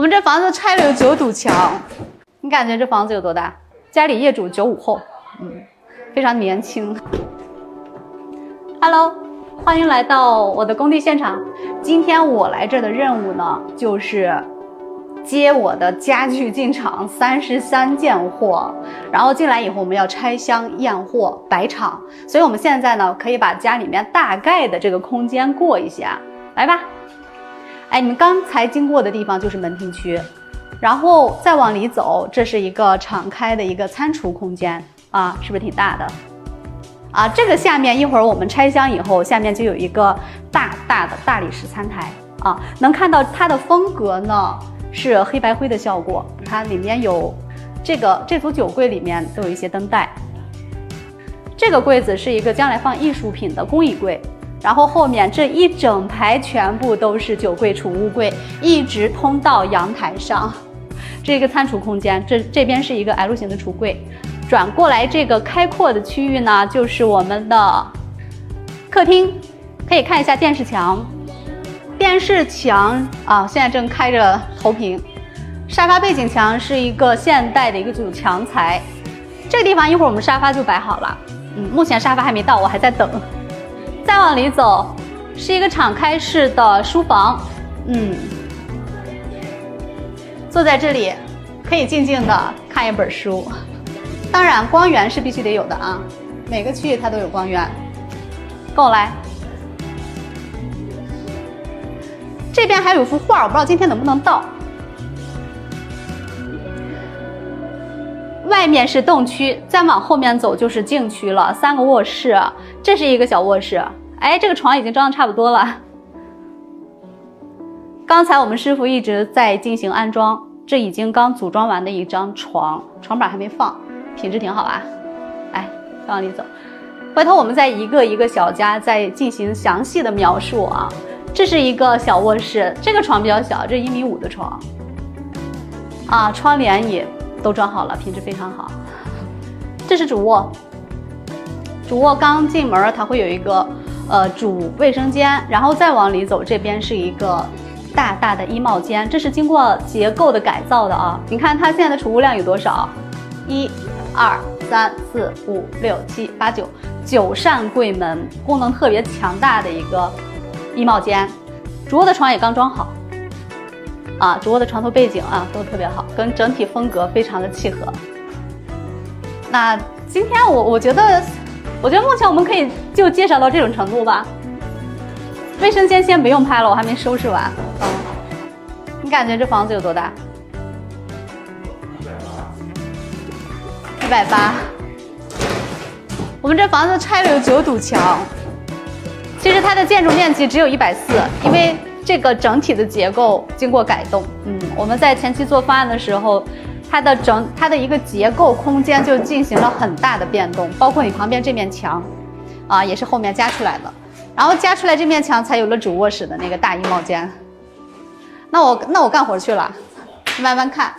我们这房子拆了有九堵墙，你感觉这房子有多大？家里业主九五后，嗯，非常年轻。Hello，欢迎来到我的工地现场。今天我来这的任务呢，就是接我的家具进场，三十三件货。然后进来以后，我们要拆箱验货摆场。所以我们现在呢，可以把家里面大概的这个空间过一下，来吧。哎，你们刚才经过的地方就是门厅区，然后再往里走，这是一个敞开的一个餐厨空间啊，是不是挺大的？啊，这个下面一会儿我们拆箱以后，下面就有一个大大的大理石餐台啊，能看到它的风格呢是黑白灰的效果，它里面有这个这组酒柜里面都有一些灯带，这个柜子是一个将来放艺术品的工艺柜。然后后面这一整排全部都是酒柜、储物柜，一直通到阳台上，这个餐厨空间。这这边是一个 L 型的橱柜，转过来这个开阔的区域呢，就是我们的客厅。可以看一下电视墙，电视墙啊，现在正开着投屏。沙发背景墙是一个现代的一个这种墙材。这个地方一会儿我们沙发就摆好了。嗯，目前沙发还没到，我还在等。再往里走，是一个敞开式的书房，嗯，坐在这里可以静静的看一本书。当然，光源是必须得有的啊，每个区域它都有光源。跟我来，这边还有幅画，我不知道今天能不能到。外面是动区，再往后面走就是静区了，三个卧室，这是一个小卧室。哎，这个床已经装的差不多了。刚才我们师傅一直在进行安装，这已经刚组装完的一张床，床板还没放，品质挺好啊？哎，再往里走，回头我们再一个一个小家再进行详细的描述啊。这是一个小卧室，这个床比较小，这一米五的床，啊，窗帘也。都装好了，品质非常好。这是主卧，主卧刚进门，它会有一个呃主卫生间，然后再往里走，这边是一个大大的衣帽间，这是经过结构的改造的啊。你看它现在的储物量有多少？一、二、三、四、五、六、七、八、九，九扇柜门，功能特别强大的一个衣帽间。主卧的床也刚装好。啊，主卧的床头背景啊都特别好，跟整体风格非常的契合。那今天我我觉得，我觉得目前我们可以就介绍到这种程度吧。卫生间先不用拍了，我还没收拾完。嗯，你感觉这房子有多大？一百八。我们这房子拆了有九堵墙，其实它的建筑面积只有一百四，因为。这个整体的结构经过改动，嗯，我们在前期做方案的时候，它的整它的一个结构空间就进行了很大的变动，包括你旁边这面墙，啊，也是后面加出来的，然后加出来这面墙才有了主卧室的那个大衣帽间。那我那我干活去了，慢慢看。